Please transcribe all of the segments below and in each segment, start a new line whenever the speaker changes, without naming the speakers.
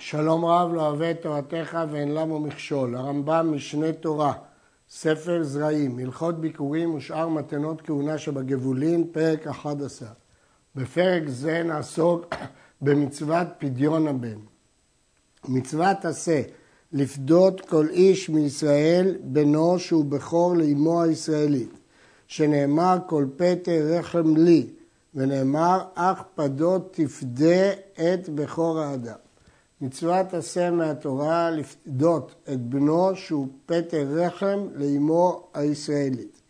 שלום רב לא אוהב את תורתך ואין למו מכשול. הרמב"ם משנה תורה, ספר זרעים, הלכות ביקורים ושאר מתנות כהונה שבגבולין, פרק 11. בפרק זה נעסוק במצוות פדיון הבן. מצוות עשה לפדות כל איש מישראל בנו שהוא בכור לאמו הישראלית, שנאמר כל פטר רחם לי, ונאמר אך פדות תפדה את בכור האדם. מצוות עשה מהתורה לפדות את בנו שהוא פטר רחם לאמו הישראלית.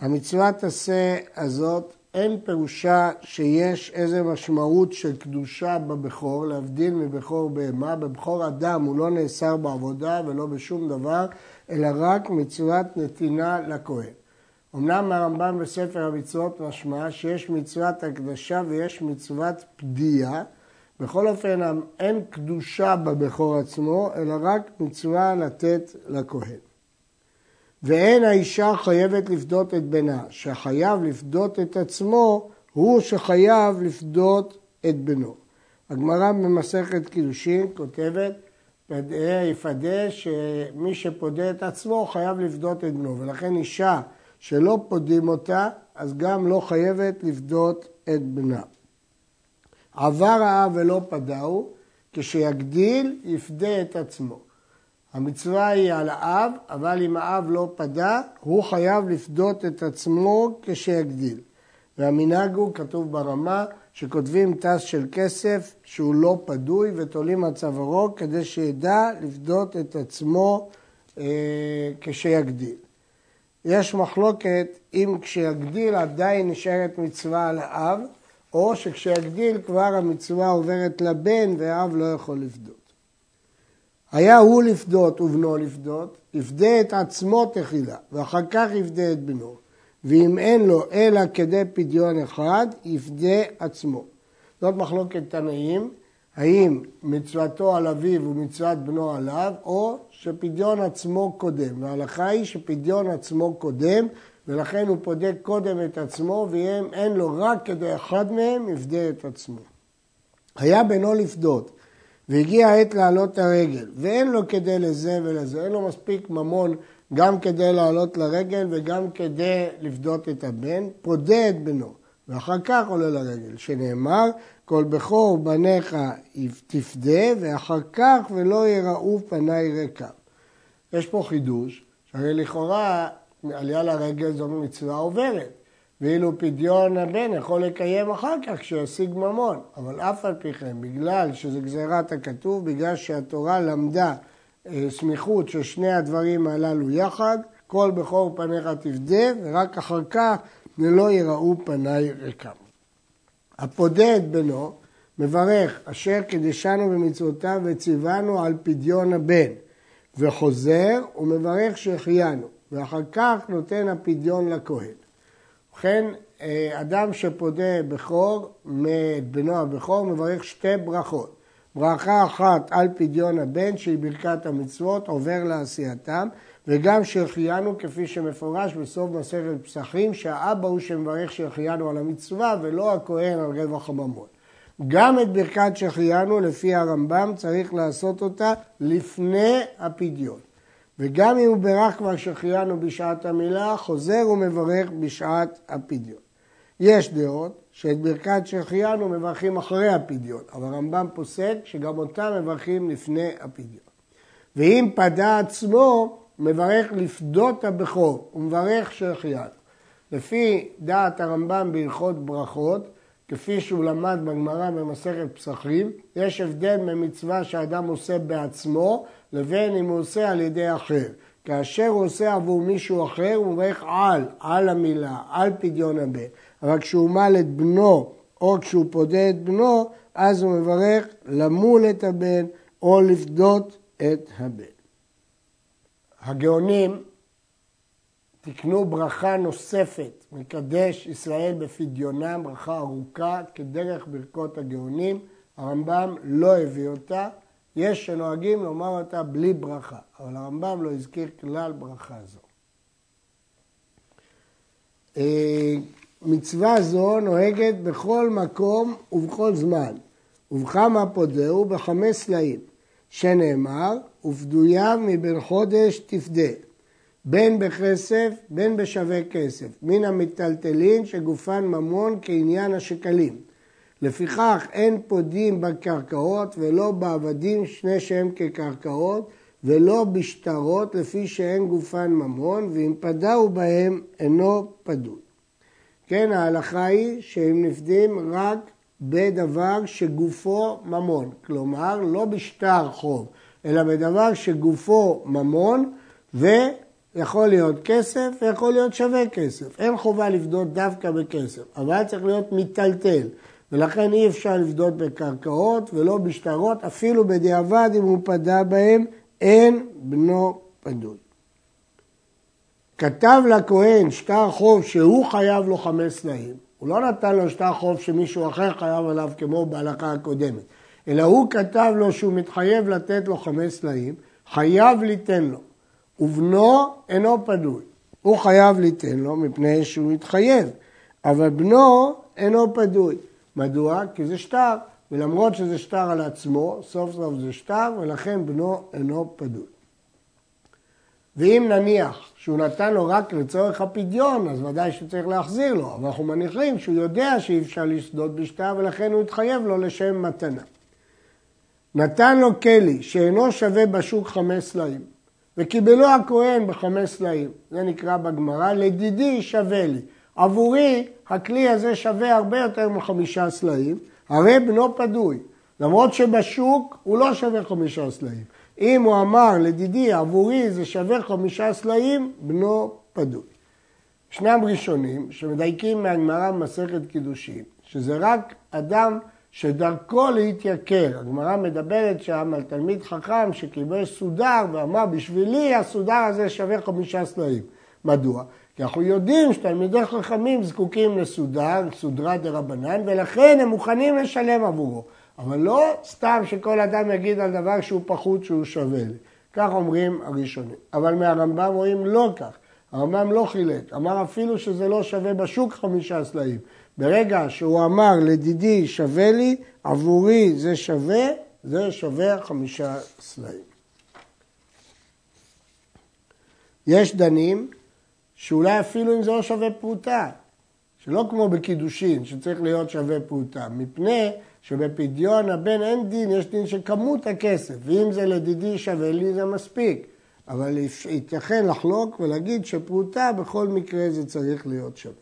המצוות עשה הזאת אין פירושה שיש איזה משמעות של קדושה בבכור, להבדיל מבכור בהמה. בבכור אדם הוא לא נאסר בעבודה ולא בשום דבר, אלא רק מצוות נתינה לכהן. אמנם הרמב"ם בספר המצוות משמע שיש מצוות הקדשה ויש מצוות פדיעה, בכל אופן אין קדושה בבכור עצמו, אלא רק מצווה לתת לכהן. ואין האישה חייבת לפדות את בנה, שחייב לפדות את עצמו, הוא שחייב לפדות את בנו. הגמרא במסכת קידושין כותבת, יפדה שמי שפודה את עצמו חייב לפדות את בנו, ולכן אישה שלא פודים אותה, אז גם לא חייבת לפדות את בנה. עבר האב ולא פדהו, כשיגדיל יפדה את עצמו. המצווה היא על האב, אבל אם האב לא פדה, הוא חייב לפדות את עצמו כשיגדיל. והמנהג הוא, כתוב ברמה, שכותבים טס של כסף שהוא לא פדוי ותולים על צווארו כדי שידע לפדות את עצמו אה, כשיגדיל. יש מחלוקת אם כשיגדיל עדיין נשארת מצווה על האב, או שכשיגדיל כבר המצווה עוברת לבן והאב לא יכול לפדות. היה הוא לפדות ובנו לפדות, יפדה את עצמו תחילה, ואחר כך יפדה את בנו. ואם אין לו אלא כדי פדיון אחד, יפדה עצמו. זאת מחלוקת תנאים, האם מצוותו על אביו ומצוות בנו עליו, או שפדיון עצמו קודם. וההלכה היא שפדיון עצמו קודם, ולכן הוא פודה קודם את עצמו, ואם אין לו רק כדי אחד מהם, יפדה את עצמו. היה בינו לפדות, והגיע העת לעלות לרגל, ואין לו כדי לזה ולזה, אין לו מספיק ממון גם כדי לעלות לרגל וגם כדי לפדות את הבן, פודה את בנו, ואחר כך עולה לרגל, שנאמר, כל בכור בניך תפדה, ואחר כך ולא יראו פניי ריקם. יש פה חידוש, שהרי לכאורה עלייה לרגל זו מצווה עוברת, ואילו פדיון הבן יכול לקיים אחר כך כשישיג ממון, אבל אף על פי כן, בגלל שזה גזירת הכתוב, בגלל שהתורה למדה אה, סמיכות של שני הדברים הללו יחד, כל בכור פניך תפדה, ורק אחר כך ולא יראו פניי ריקם. הפודה את בנו מברך אשר קידשנו במצוותיו וציוונו על פדיון הבן, וחוזר ומברך שהחיינו. ואחר כך נותן הפדיון לכהן. ובכן, אה, אדם שפודה בכור, את בנו הבכור, מברך שתי ברכות. ברכה אחת על פדיון הבן, שהיא ברכת המצוות, עובר לעשייתם, וגם שהחיינו כפי שמפורש בסוף מסכת פסחים, שהאבא הוא שמברך שהחיינו על המצווה, ולא הכהן על רווח הממון. גם את ברכת שהחיינו, לפי הרמב"ם, צריך לעשות אותה לפני הפדיון. וגם אם הוא בירך כבר שהחיינו בשעת המילה, חוזר ומברך בשעת הפדיון. יש דעות שאת ברכת שהחיינו מברכים אחרי הפדיון, אבל הרמב"ם פוסק שגם אותה מברכים לפני הפדיון. ואם פדה עצמו, מברך לפדות הבכור, הוא מברך שהחיינו. לפי דעת הרמב"ם בהלכות ברכות, כפי שהוא למד בגמרא במסכת פסחים, יש הבדל ממצווה שאדם עושה בעצמו לבין אם הוא עושה על ידי אחר. כאשר הוא עושה עבור מישהו אחר, הוא מברך על, על המילה, על פדיון הבן. אבל כשהוא מל את בנו, או כשהוא פודה את בנו, אז הוא מברך למול את הבן, או לפדות את הבן. הגאונים תקנו ברכה נוספת, מקדש ישראל בפדיונם, ברכה ארוכה, כדרך ברכות הגאונים. הרמב"ם לא הביא אותה, יש שנוהגים לומר אותה בלי ברכה, אבל הרמב"ם לא הזכיר כלל ברכה זו. אה, מצווה זו נוהגת בכל מקום ובכל זמן, ובכמה פודהו בחמש סלעים, שנאמר, ופדויה מבין חודש תפדה, בין בכסף, בין בשווה כסף, מן המיטלטלין שגופן ממון כעניין השקלים. לפיכך אין פודים בקרקעות ולא בעבדים שני שהם כקרקעות ולא בשטרות לפי שאין גופן ממון ואם פדהו בהם אינו פדוי. כן, ההלכה היא שהם נפדים רק בדבר שגופו ממון, כלומר לא בשטר חוב, אלא בדבר שגופו ממון ויכול להיות כסף ויכול להיות שווה כסף. אין חובה לפדות דווקא בכסף, אבל צריך להיות מיטלטל. ולכן אי אפשר לפדות בקרקעות ולא בשטרות, אפילו בדיעבד אם הוא פדה בהם, אין בנו פדוי. כתב לכהן שטר חוב שהוא חייב לו חמש סלעים, הוא לא נתן לו שטר חוב שמישהו אחר חייב עליו כמו בהלכה הקודמת, אלא הוא כתב לו שהוא מתחייב לתת לו חמש סלעים, חייב ליתן לו, ובנו אינו פדוי. הוא חייב ליתן לו מפני שהוא מתחייב, אבל בנו אינו פדוי. מדוע? כי זה שטר, ולמרות שזה שטר על עצמו, סוף סוף זה שטר, ולכן בנו אינו פדוי. ואם נניח שהוא נתן לו רק לצורך הפדיון, אז ודאי שצריך להחזיר לו, אבל אנחנו מניחים שהוא יודע שאי אפשר לשדוד בשטר, ולכן הוא התחייב לו לשם מתנה. נתן לו כלי שאינו שווה בשוק חמש סלעים, וקיבלו הכהן בחמש סלעים, זה נקרא בגמרא, לדידי שווה לי. עבורי הכלי הזה שווה הרבה יותר מחמישה סלעים, הרי בנו פדוי. למרות שבשוק הוא לא שווה חמישה סלעים. אם הוא אמר לדידי עבורי זה שווה חמישה סלעים, בנו פדוי. ישנם ראשונים שמדייקים מהגמרא במסכת קידושין, שזה רק אדם שדרכו להתייקר. הגמרא מדברת שם על תלמיד חכם שקיבל סודר ואמר בשבילי הסודר הזה שווה חמישה סלעים. מדוע? כי אנחנו יודעים שתלמידי חכמים זקוקים לסודר, סודרה דה רבנן, ולכן הם מוכנים לשלם עבורו. אבל לא סתם שכל אדם יגיד על דבר שהוא פחות שהוא שווה לי. כך אומרים הראשונים. אבל מהרמב"ם רואים לא כך. הרמב"ם לא חילק, אמר אפילו שזה לא שווה בשוק חמישה סלעים. ברגע שהוא אמר לדידי שווה לי, עבורי זה שווה, זה שווה חמישה סלעים. יש דנים שאולי אפילו אם זה לא שווה פרוטה, שלא כמו בקידושין, שצריך להיות שווה פרוטה, מפני שבפדיון הבן אין דין, יש דין של כמות הכסף, ואם זה לדידי שווה לי זה מספיק. אבל ייתכן לחלוק ולהגיד שפרוטה בכל מקרה זה צריך להיות שווה.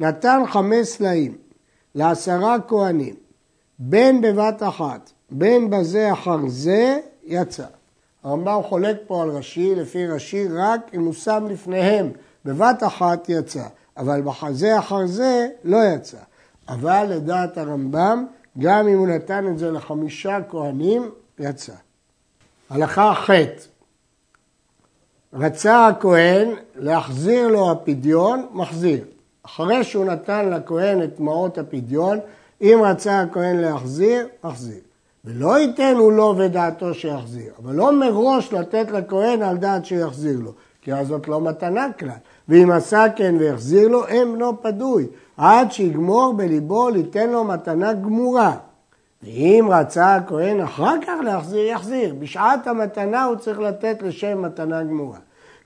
נתן חמש סלעים לעשרה כהנים, בין בבת אחת, בין בזה אחר זה, יצא. הרמב"ם חולק פה על רש"י, לפי רש"י רק אם הוא שם לפניהם, בבת אחת יצא, אבל בחזה אחר זה לא יצא. אבל לדעת הרמב"ם, גם אם הוא נתן את זה לחמישה כהנים, יצא. הלכה ח' רצה הכהן להחזיר לו הפדיון, מחזיר. אחרי שהוא נתן לכהן את מעות הפדיון, אם רצה הכהן להחזיר, מחזיר. ולא ייתן הוא לו ודעתו שיחזיר, אבל לא מראש לתת לכהן על דעת שיחזיר לו, כי אז זאת לא מתנה כלל. ואם עשה כן והחזיר לו, אין בנו פדוי, עד שיגמור בליבו ליתן לו מתנה גמורה. ואם רצה הכהן אחר כך להחזיר, יחזיר. בשעת המתנה הוא צריך לתת לשם מתנה גמורה.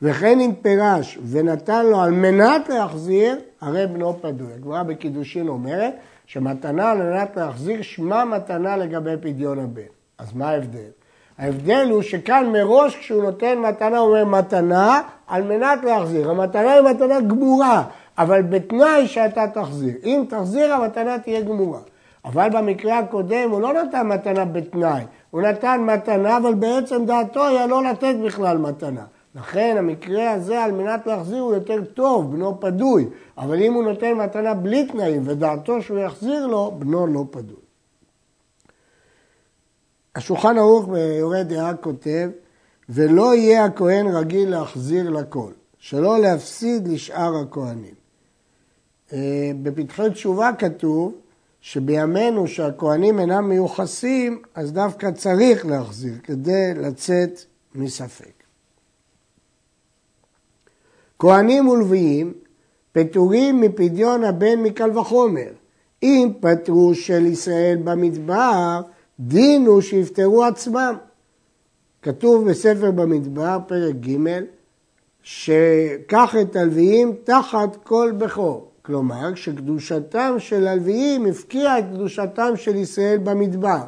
וכן אם פירש ונתן לו על מנת להחזיר, הרי בנו פדוי. הגמרא בקידושין אומרת שמתנה על מנת להחזיר שמה מתנה לגבי פדיון הבן. אז מה ההבדל? ההבדל הוא שכאן מראש כשהוא נותן מתנה הוא אומר מתנה על מנת להחזיר. המתנה היא מתנה גמורה, אבל בתנאי שאתה תחזיר. אם תחזיר המתנה תהיה גמורה. אבל במקרה הקודם הוא לא נתן מתנה בתנאי, הוא נתן מתנה אבל בעצם דעתו היה לא לתת בכלל מתנה. לכן המקרה הזה על מנת להחזיר הוא יותר טוב, בנו פדוי. אבל אם הוא נותן מתנה בלי תנאים ודעתו שהוא יחזיר לו, בנו לא פדוי. השולחן ערוך ביורה דעה כותב, ולא יהיה הכהן רגיל להחזיר לכל, שלא להפסיד לשאר הכהנים. אה, בפתחי תשובה כתוב שבימינו שהכהנים אינם מיוחסים, אז דווקא צריך להחזיר כדי לצאת מספק. כהנים ולוויים פטורים מפדיון הבן מקל וחומר, אם פטרו של ישראל במדבר, דין הוא שיפטרו עצמם. כתוב בספר במדבר, פרק ג', שקח את הלוויים תחת כל בכור. כלומר, שקדושתם של הלוויים הפקיעה את קדושתם של ישראל במדבר.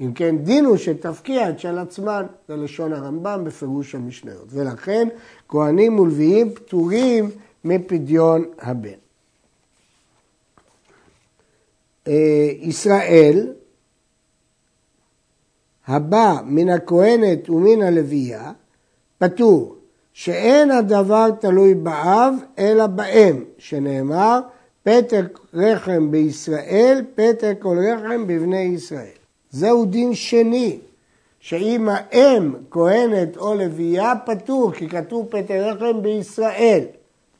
אם כן, דין הוא שתפקיע את של עצמן, זה לשון הרמב"ם בפירוש המשניות. ולכן, כהנים ולוויים פטורים מפדיון הבן. אה, ישראל, הבא מן הכהנת ומן הלוויה, פטור, שאין הדבר תלוי באב אלא באם, שנאמר פתק רחם בישראל, פתק כל רחם בבני ישראל. זהו דין שני, שאם האם כהנת או לוויה פטור, כי כתוב פתק רחם בישראל.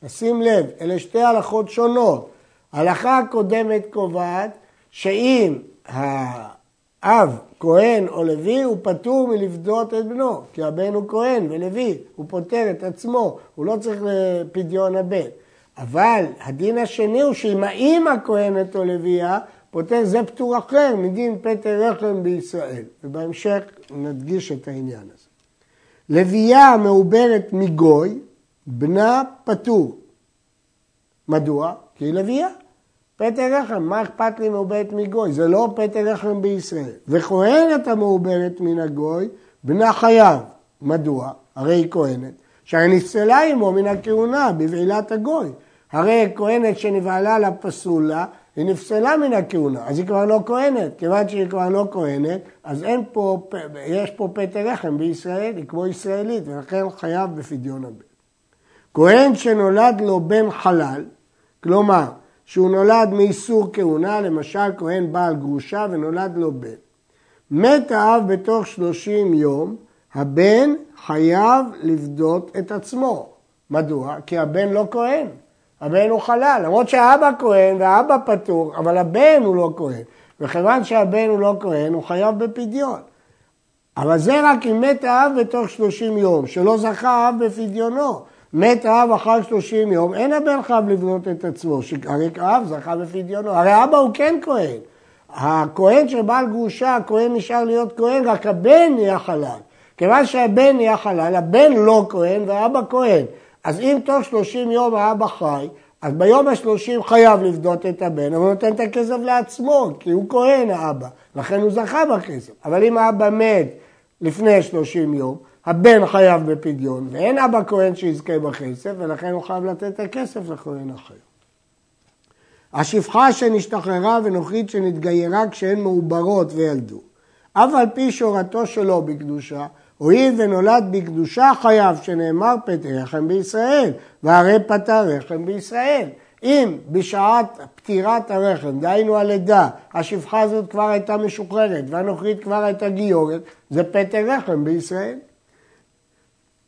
שים לב, אלה שתי הלכות שונות. ההלכה הקודמת קובעת שאם האב כהן או לוי, הוא פטור מלפדות את בנו, כי הבן הוא כהן ולוי, הוא פוטר את עצמו, הוא לא צריך לפדיון הבן. אבל הדין השני הוא שאם האימא כהנת או לוויה, פוטר זה פטור אחר מדין פטר רחם בישראל. ובהמשך נדגיש את העניין הזה. לוויה מעוברת מגוי, בנה פטור. מדוע? כי היא לוויה. פטר רחם, מה אכפת לי מעוברת מגוי? זה לא פטר רחם בישראל. וכהנת המעוברת מן הגוי, בנה חייב. מדוע? הרי היא כהנת, שהרי נפסלה עמו מן הכהונה בבעילת הגוי. הרי כהנת שנבעלה לה פסולה, היא נפסלה מן הכהונה, אז היא כבר לא כהנת. כיוון שהיא כבר לא כהנת, אז אין פה, יש פה פטר רחם בישראל, היא כמו ישראלית, ולכן חייב בפדיון הבן. כהן שנולד לו בן חלל, כלומר, שהוא נולד מאיסור כהונה, למשל כהן בעל גרושה ונולד לו בן. מת האב בתוך שלושים יום, הבן חייב לפדות את עצמו. מדוע? כי הבן לא כהן. הבן הוא חלל, למרות שהאבא כהן והאבא פטור, אבל הבן הוא לא כהן. וכיוון שהבן הוא לא כהן, הוא חייב בפדיון. אבל זה רק אם מת האב בתוך שלושים יום, שלא זכה האב בפדיונו. מת האב אחר שלושים יום, אין הבן חייב לבנות את עצמו, הרי האב זכה בפדיונו, הרי אבא הוא כן כהן. הכהן של בעל גרושה, הכהן נשאר להיות כהן, רק הבן נהיה חלל. כיוון שהבן נהיה חלל, הבן לא כהן והאבא כהן. אז אם תוך שלושים יום האבא חי, אז ביום השלושים חייב לפדות את הבן, אבל הוא נותן את הכסף לעצמו, כי הוא כהן האבא, לכן הוא זכה בכסף. אבל אם האבא מת לפני שלושים יום, הבן חייב בפדיון, ואין אבא כהן שיזכה בכסף, ולכן הוא חייב לתת את הכסף לכהן אחר. השפחה שנשתחררה ונוכרית שנתגיירה כשהן מעוברות וילדו. אף על פי שורתו שלו בקדושה, הואיל ונולד בקדושה חייב שנאמר פת רחם בישראל, והרי פתר רחם בישראל. אם בשעת פטירת הרחם, דהיינו הלידה, השפחה הזאת כבר הייתה משוחררת והנוכרית כבר הייתה גיורת, זה פטר רחם בישראל.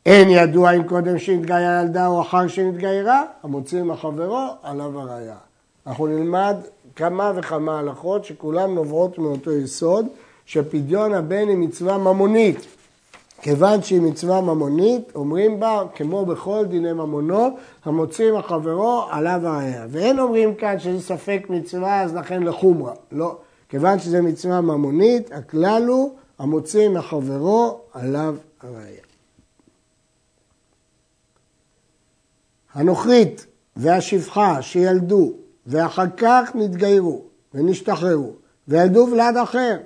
אין ידוע אם קודם שהתגייר ילדה או אחר שהתגיירה, המוציא מחברו עליו הראייה. אנחנו נלמד כמה וכמה הלכות שכולן נובעות מאותו יסוד, שפדיון הבן היא מצווה ממונית. כיוון שהיא מצווה ממונית, אומרים בה, כמו בכל דיני ממונו, המוציא מחברו עליו הראייה. ואין אומרים כאן שזה ספק מצווה, אז לכן לחומרה. לא. כיוון שזה מצווה ממונית, הכלל הוא המוציא מחברו עליו הראייה. הנוכרית והשפחה שילדו ואחר כך נתגיירו ונשתחררו וילדו ולד אחר,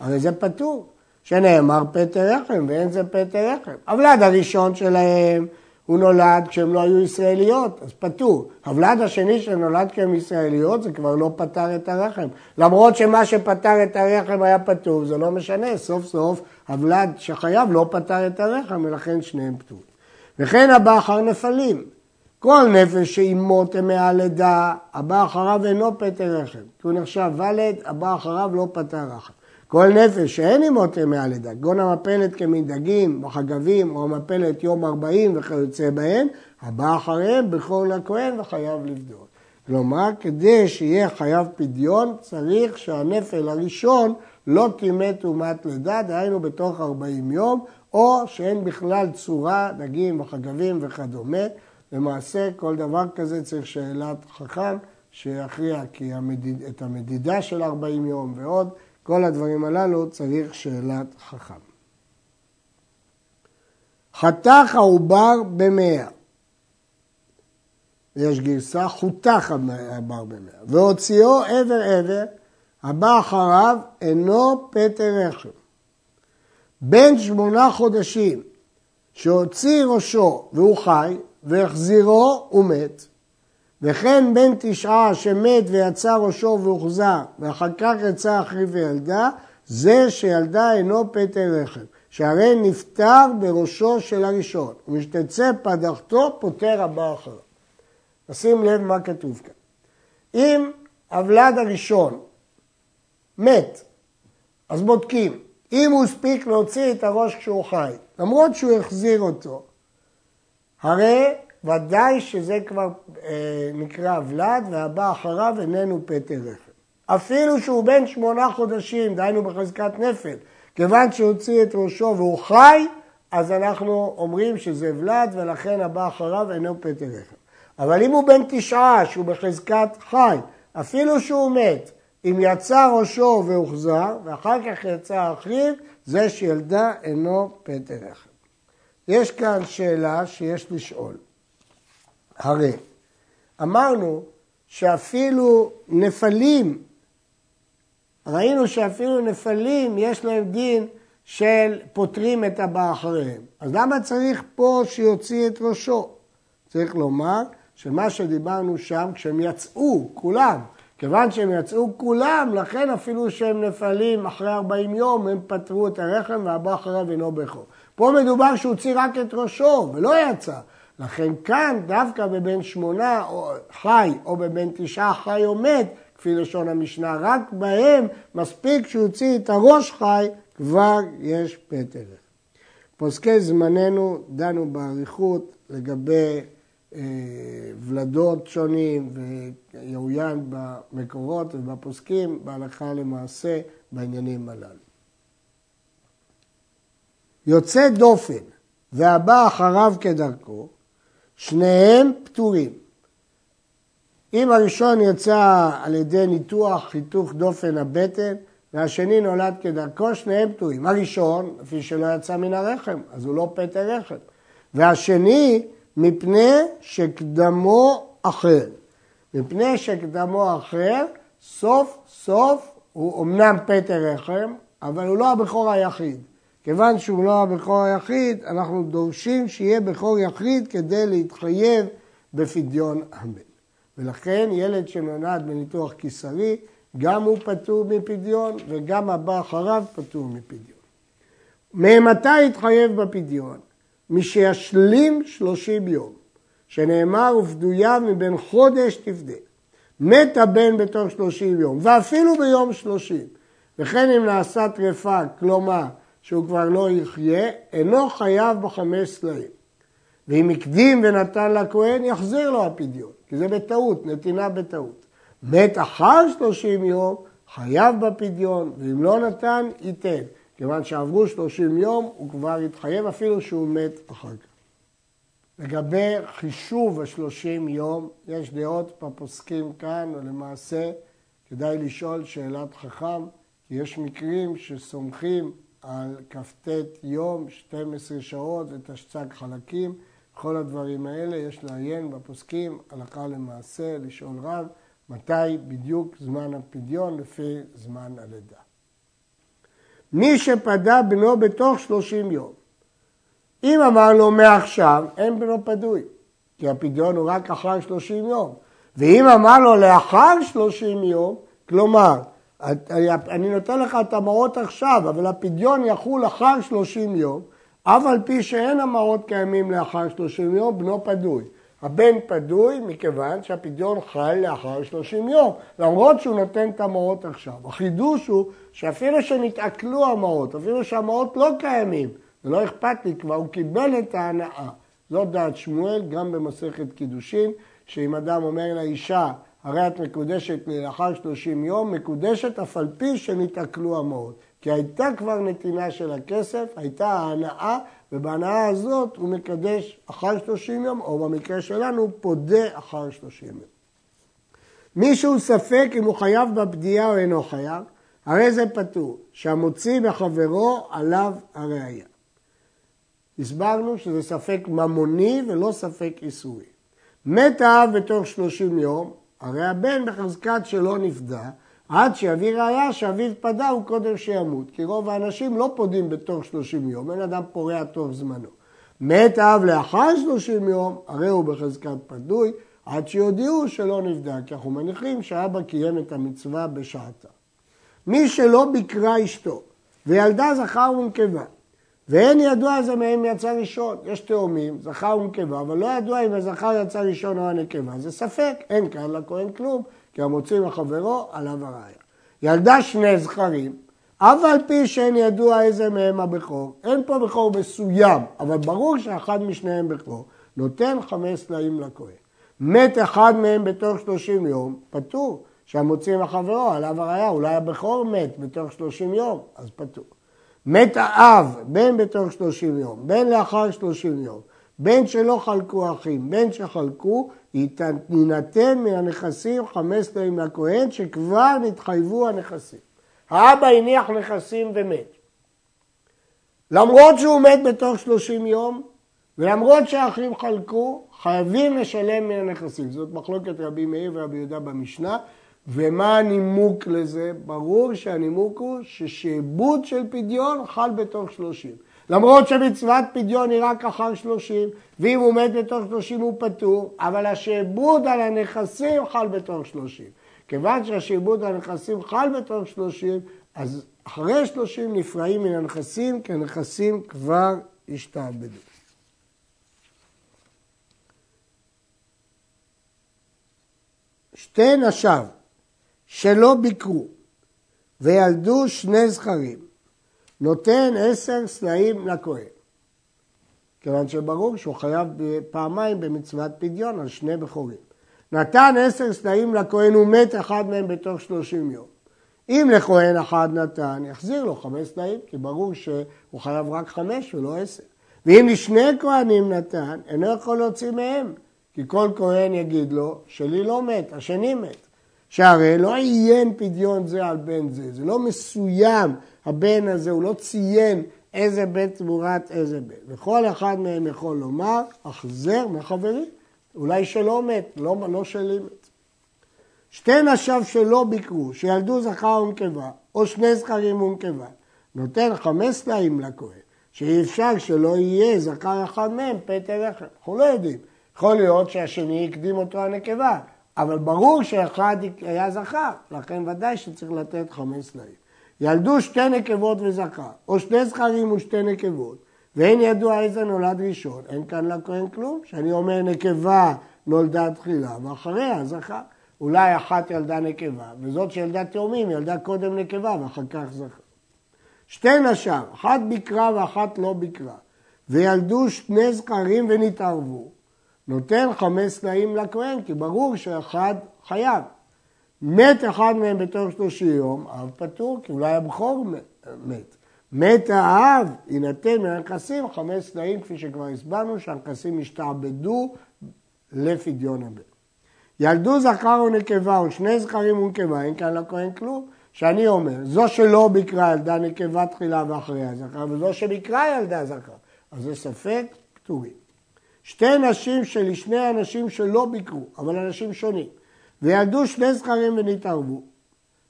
הרי זה פטור, שנאמר פטר רחם ואין זה פטר רחם. הוולד הראשון שלהם הוא נולד כשהם לא היו ישראליות, אז פטור. הוולד השני שנולד כשהם ישראליות זה כבר לא פטר את הרחם. למרות שמה שפטר את הרחם היה פטור, זה לא משנה, סוף סוף הוולד שחייב לא פטר את הרחם ולכן שניהם פטורים. וכן הבא אחר נפלים, כל נפל שאימו טמאה לידה, הבא אחריו אינו פטר רחם. כי הוא נחשב ולד, הבא אחריו לא פטר רחם. כל נפש שאין עמו טמאה לידה, כגון המפלת כמנהגים, בחגבים, או המפלת יום ארבעים וכיוצא בהן, הבא אחריהם בכל הכהן וחייב לבדוק. כלומר, כדי שיהיה חייב פדיון, צריך שהנפל הראשון לא טימא טומאת לידה, דהיינו בתוך ארבעים יום, או שאין בכלל צורה, דגים וחגבים וכדומה. למעשה כל דבר כזה צריך שאלת חכם, שיכריע כי המדיד, את המדידה של 40 יום ועוד, כל הדברים הללו צריך שאלת חכם. חתך העובר במאה. יש גרסה חותך העובר במאה. והוציאו עבר עבר, הבא אחריו אינו פטר רחם. בין שמונה חודשים שהוציא ראשו והוא חי, והחזירו הוא מת, וכן בן תשעה שמת ויצא ראשו והוחזר, ואחר כך יצא אחרי וילדה, זה שילדה אינו פטר רחם, שהרי נפטר בראשו של הראשון, ומשתצא פדחתו פוטר הבא אחריו. נשים לב מה כתוב כאן. אם הוולד הראשון מת, אז בודקים. אם הוא הספיק להוציא את הראש כשהוא חי, למרות שהוא החזיר אותו, הרי ודאי שזה כבר אה, נקרא ולד, והבא אחריו איננו פטר רחם. אפילו שהוא בן שמונה חודשים, דהיינו בחזקת נפל, כיוון שהוציא את ראשו והוא חי, אז אנחנו אומרים שזה ולד, ולכן הבא אחריו אינו פטר רחם. אבל אם הוא בן תשעה, שהוא בחזקת חי, אפילו שהוא מת, אם יצא ראשו והוחזר, ואחר כך יצא אחיו, זה שילדה אינו פטר רחם. יש כאן שאלה שיש לשאול. הרי אמרנו שאפילו נפלים, ראינו שאפילו נפלים יש להם דין של פותרים את הבא אחריהם. אז למה צריך פה שיוציא את ראשו? צריך לומר שמה שדיברנו שם, כשהם יצאו, כולם, כיוון שהם יצאו כולם, לכן אפילו שהם נפלים אחרי 40 יום, הם פתרו את הרחם והבא אחריו אינו בכור. פה מדובר שהוא הוציא רק את ראשו ולא יצא. לכן כאן, דווקא בבן שמונה חי, או בבן תשעה חי או מת, כפי לשון המשנה, רק בהם מספיק שהוא הוציא את הראש חי, כבר יש פטר. פוסקי זמננו דנו באריכות לגבי אה, ולדות שונים ויעוין במקורות ובפוסקים בהלכה למעשה בעניינים הללו. יוצא דופן והבא אחריו כדרכו, שניהם פטורים. אם הראשון יצא על ידי ניתוח חיתוך דופן הבטן והשני נולד כדרכו, שניהם פטורים. הראשון, לפי שלא יצא מן הרחם, אז הוא לא פטר רחם. והשני, מפני שקדמו אחר. מפני שקדמו אחר, סוף סוף הוא אמנם פטר רחם, אבל הוא לא הבכור היחיד. כיוון שהוא לא הבכור היחיד, אנחנו דורשים שיהיה בכור יחיד כדי להתחייב בפדיון הבן. ולכן ילד שנולד בניתוח קיסרי, גם הוא פטור מפדיון וגם הבא אחריו פטור מפדיון. ממתי יתחייב בפדיון? מי שישלים שלושים יום, שנאמר ופדויה מבין חודש תפדה. מת הבן בתוך שלושים יום, ואפילו ביום שלושים. וכן אם נעשה טרפה, כלומר שהוא כבר לא יחיה, אינו חייב בחמש סלעים. ואם הקדים ונתן לכהן, יחזיר לו הפדיון, כי זה בטעות, נתינה בטעות. מת אחר שלושים יום, חייב בפדיון, ואם לא נתן, ייתן. כיוון שעברו שלושים יום, הוא כבר יתחייב אפילו שהוא מת אחר כך. לגבי חישוב השלושים יום, יש דעות בפוסקים כאן, ולמעשה כדאי לשאול שאלת חכם, כי יש מקרים שסומכים על כ"ט יום, 12 שעות ותשצ"ג חלקים. כל הדברים האלה יש לעיין בפוסקים, הלכה למעשה, לשאול רב, מתי בדיוק זמן הפדיון לפי זמן הלידה. מי שפדה בנו בתוך 30 יום, אם אמר לו מעכשיו, אין בנו פדוי, כי הפדיון הוא רק אחר 30 יום. ואם אמר לו לאחר 30 יום, כלומר, אני נותן לך את המעות עכשיו, אבל הפדיון יחול אחר 30 יום, אף על פי שאין המעות קיימים לאחר 30 יום, בנו פדוי. הבן פדוי מכיוון שהפדיון חל לאחר 30 יום, למרות שהוא נותן את המעות עכשיו. החידוש הוא שאפילו שנתעכלו המעות, אפילו שהמעות לא קיימים, זה לא אכפת לי, כבר הוא קיבל את ההנאה. זאת דעת שמואל, גם במסכת קידושין, שאם אדם אומר לאישה, הרי את מקודשת לי לאחר 30 יום, מקודשת אף על פי שנתעכלו המעות. כי הייתה כבר נתינה של הכסף, הייתה ההנאה, ובהנאה הזאת הוא מקדש אחר 30 יום, או במקרה שלנו, פודה אחר 30 יום. מישהו ספק אם הוא חייב בפדיעה או אינו חייב, הרי זה פטור, שהמוציא מחברו עליו הראייה. הסברנו שזה ספק ממוני ולא ספק איסורי. מת האב בתוך שלושים יום, הרי הבן בחזקת שלא נפדה, עד שיביא ראיה שאביו פדה הוא קודם שימות, כי רוב האנשים לא פודים בתוך שלושים יום, אין אדם פורע תוך זמנו. מת האב לאחר שלושים יום, הרי הוא בחזקת פדוי, עד שיודיעו שלא נפדה, כי אנחנו מניחים שאבא קיים את המצווה בשעתה. מי שלא ביקרה אשתו, וילדה זכר ונקבה, ואין ידוע זה מהם יצא ראשון. יש תאומים, זכר ונקבה, אבל לא ידוע אם הזכר יצא ראשון או הנקבה. זה ספק, אין כאן לכהן כלום, כי המוציא מחברו עליו הראיה. ילדה שני זכרים, אף על פי שאין ידוע איזה מהם הבכור, אין פה בכור מסוים, אבל ברור שאחד משניהם בכור, נותן חמש סלעים לכהן. מת אחד מהם בתוך שלושים יום, פטור, שהמוציא מחברו עליו הראיה, אולי הבכור מת בתוך שלושים יום, אז פטור. מת האב, בין בתוך שלושים יום, בין לאחר שלושים יום, בין שלא חלקו אחים, בין שחלקו, יינתן מהנכסים חמש תאים לכהן שכבר נתחייבו הנכסים. האבא הניח נכסים ומת. למרות שהוא מת בתוך שלושים יום, ולמרות שהאחים חלקו, חייבים לשלם מהנכסים. זאת מחלוקת רבי מאיר ורבי יהודה במשנה, ומה הנימוק לזה? ברור שהנימוק הוא ששעבוד של פדיון חל בתוך שלושים. למרות שמצוות פדיון היא רק אחר שלושים, ואם הוא מת בתוך שלושים הוא פטור, אבל השעבוד על הנכסים חל בתוך שלושים. כיוון שהשעבוד על הנכסים חל בתוך שלושים, אז אחרי שלושים נפרעים מן הנכסים, כי הנכסים כבר השתעבדו. שתי נשיו שלא ביקרו וילדו שני זכרים, נותן עשר סלעים לכהן. כיוון שברור שהוא חייב פעמיים במצוות פדיון על שני בכורים. נתן עשר סלעים לכהן ומת אחד מהם בתוך שלושים יום. אם לכהן אחד נתן, יחזיר לו חמש סלעים, כי ברור שהוא חייב רק חמש ולא עשר. ואם לשני כהנים נתן, אינו יכול להוציא מהם, כי כל כהן יגיד לו, שלי לא מת, השני מת. שהרי לא עיין פדיון זה על בן זה, זה לא מסוים, הבן הזה, הוא לא ציין איזה בן תמורת איזה בן. וכל אחד מהם יכול לומר, החזר מחברי, אולי שלא מת, לא, לא שלי מת. שתי נשיו שלא ביקרו, שילדו זכר ונקבה, או שני זכרים ונקבה, נותן חמש סלעים לכהן, שאי אפשר שלא יהיה זכר אחד מהם פטר לחם. אנחנו לא יודעים. יכול להיות שהשני הקדים אותו הנקבה, אבל ברור שאחד היה זכר, לכן ודאי שצריך לתת חמש סלעים. ילדו שתי נקבות וזכר, או שני זכרים ושתי נקבות, ואין ידוע איזה נולד ראשון, אין כאן לכהן כלום, שאני אומר נקבה נולדה תחילה, ואחריה זכר. אולי אחת ילדה נקבה, וזאת שילדה תאומים ילדה קודם נקבה ואחר כך זכר. שתי נשם, אחת ביקרה ואחת לא ביקרה, וילדו שני זכרים ונתערבו, נותן חמש תנאים לכהן, כי ברור שאחד חייב. מת אחד מהם בתוך שלושים יום, אב פטור, כי אולי הבכור מת. מת האב, יינתן מהנכסים חמש תנאים, כפי שכבר הסברנו, שהנכסים ישתעבדו לפדיון הבן. ילדו זכר או נקבה, או שני זכרים ונקבה, אין כאן לכהן כלום. שאני אומר, זו שלא ביקרה ילדה נקבה תחילה ואחריה זכר, וזו שביקרה ילדה זכר, אז זה ספק פטורים. שתי נשים שלשני אנשים שלא ביקרו, אבל אנשים שונים, וילדו שני זכרים ונתערבו.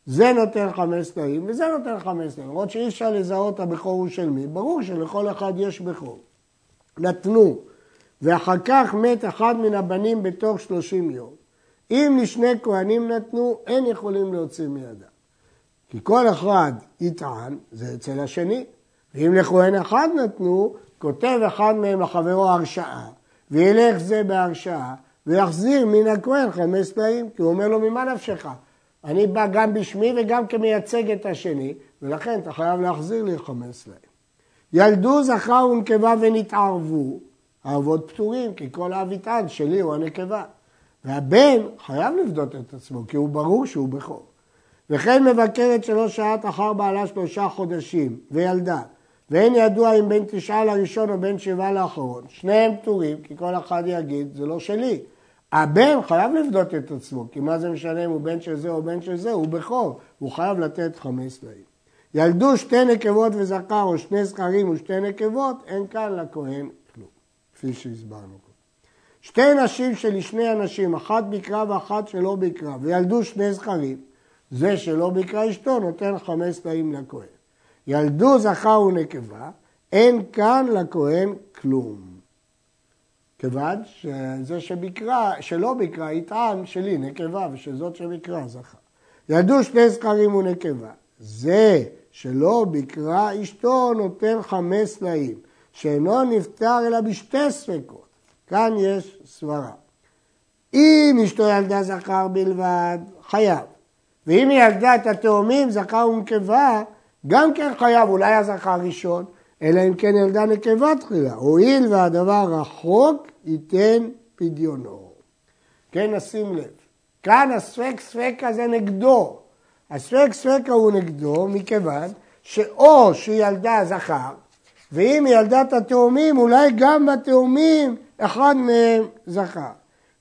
זה נותן חמש תאים וזה נותן חמש תאים. למרות שאי אפשר לזהות הבכור הוא של מי, ברור שלכל אחד יש בכור. נתנו, ואחר כך מת אחד מן הבנים בתוך שלושים יום. אם לשני כהנים נתנו, אין יכולים להוציא מידה. כי כל אחד יטען, זה אצל השני. ואם לכהן אחד נתנו, כותב אחד מהם לחברו הרשעה, וילך זה בהרשעה, ויחזיר מן הכהן חמש תנאים, כי הוא אומר לו, ממה נפשך? אני בא גם בשמי וגם כמייצג את השני, ולכן אתה חייב להחזיר לי חמש תנאים. ילדו זכר ונקבה ונתערבו, האבות פטורים, כי כל אב יטען שלי הוא הנקבה. והבן חייב לבדות את עצמו, כי הוא ברור שהוא בכור. וכן מבקרת שלא שעת אחר בעלה שלושה חודשים, וילדה, ואין ידוע אם בין תשעה לראשון או בין שבעה לאחרון. שניהם פטורים, כי כל אחד יגיד, זה לא שלי. הבן חייב לפדות את עצמו, כי מה זה משנה אם הוא בן של זה או בן של זה, הוא בכור, הוא חייב לתת חמש סלעים. ילדו שתי נקבות וזכר או שני זכרים ושתי נקבות, אין כאן לכהן כלום, כפי שהסברנו. שתי נשים שלשני אנשים, אחת בקרה ואחת שלא בקרה, וילדו שני זכרים, זה שלא בקרה אשתו נותן חמש סלעים לכהן. ילדו זכר ונקבה, אין כאן לכהן כלום. כיוון שזה שבקרה, שלא בקרה יטען שלי נקבה ושזאת שבקרה זכר. ילדו שני זכרים ונקבה, זה שלא בקרה אשתו נותן חמש סלעים, שאינו נפטר אלא בשתי ספקות. כאן יש סברה. אם אשתו ילדה זכר בלבד, חייב. ואם היא ילדה את התאומים, זכר ונקבה, גם כן חייב, אולי הזכר ראשון, אלא אם כן ילדה נקבה תחילה. הואיל והדבר רחוק, ייתן פדיונו. כן, נשים לב. כאן הספק ספק הזה נגדו. הספק ספקה הוא נגדו מכיוון שאו שהיא ילדה זכר, ואם היא ילדה את התאומים, אולי גם בתאומים אחד מהם זכר.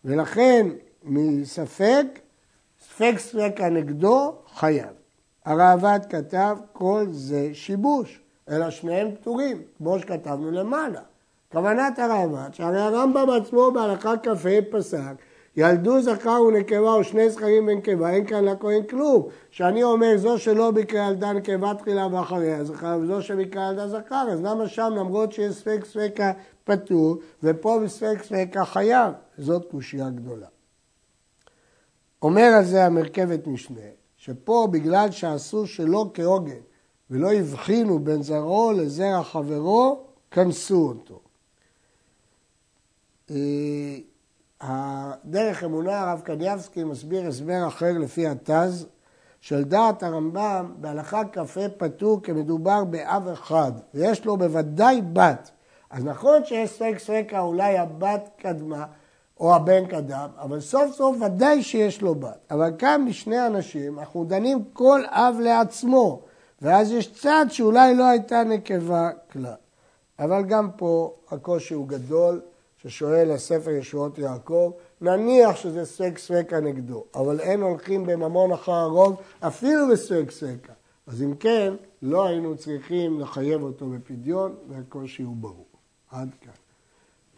ולכן מספק, ספק ספקה נגדו חייב. הראב"ד כתב כל זה שיבוש, אלא שניהם פטורים, כמו שכתבנו למעלה. כוונת הראב"ד, שהרי הרמב"ם עצמו בהלכה כ"ה פסק ילדו זכר ונקבה או שני זכרים ונקבה, אין כאן לכהן כלום. שאני אומר זו שלא בקרה ילדה נקבה תחילה ואחריה זכר, וזו שבקרה ילדה זכר, אז למה שם למרות שיש ספק ספקה פטור, ופה בספק ספקה חייב? זאת קושייה גדולה. אומר על זה המרכבת משנה, שפה בגלל שעשו שלא כהוגן ולא הבחינו בין זרעו לזרע חברו, כנסו אותו. אה, הדרך אמונה הרב קניאבסקי מסביר הסבר אחר לפי התז, של דעת הרמב"ם בהלכה כ"ה פטור כמדובר באב אחד, ויש לו בוודאי בת. אז נכון שיש ספק ספקה, אולי הבת קדמה או הבן קדם, אבל סוף סוף ודאי שיש לו בת. אבל כאן בשני אנשים אנחנו דנים כל אב לעצמו, ואז יש צד שאולי לא הייתה נקבה כלל. אבל גם פה הקושי הוא גדול. ששואל הספר ישועות יעקב, נניח שזה ספק ספקה נגדו, אבל אין הולכים בממון אחר הרוב אפילו בספק ספקה. אז אם כן, לא היינו צריכים לחייב אותו בפדיון, והקושי הוא ברור. עד כאן.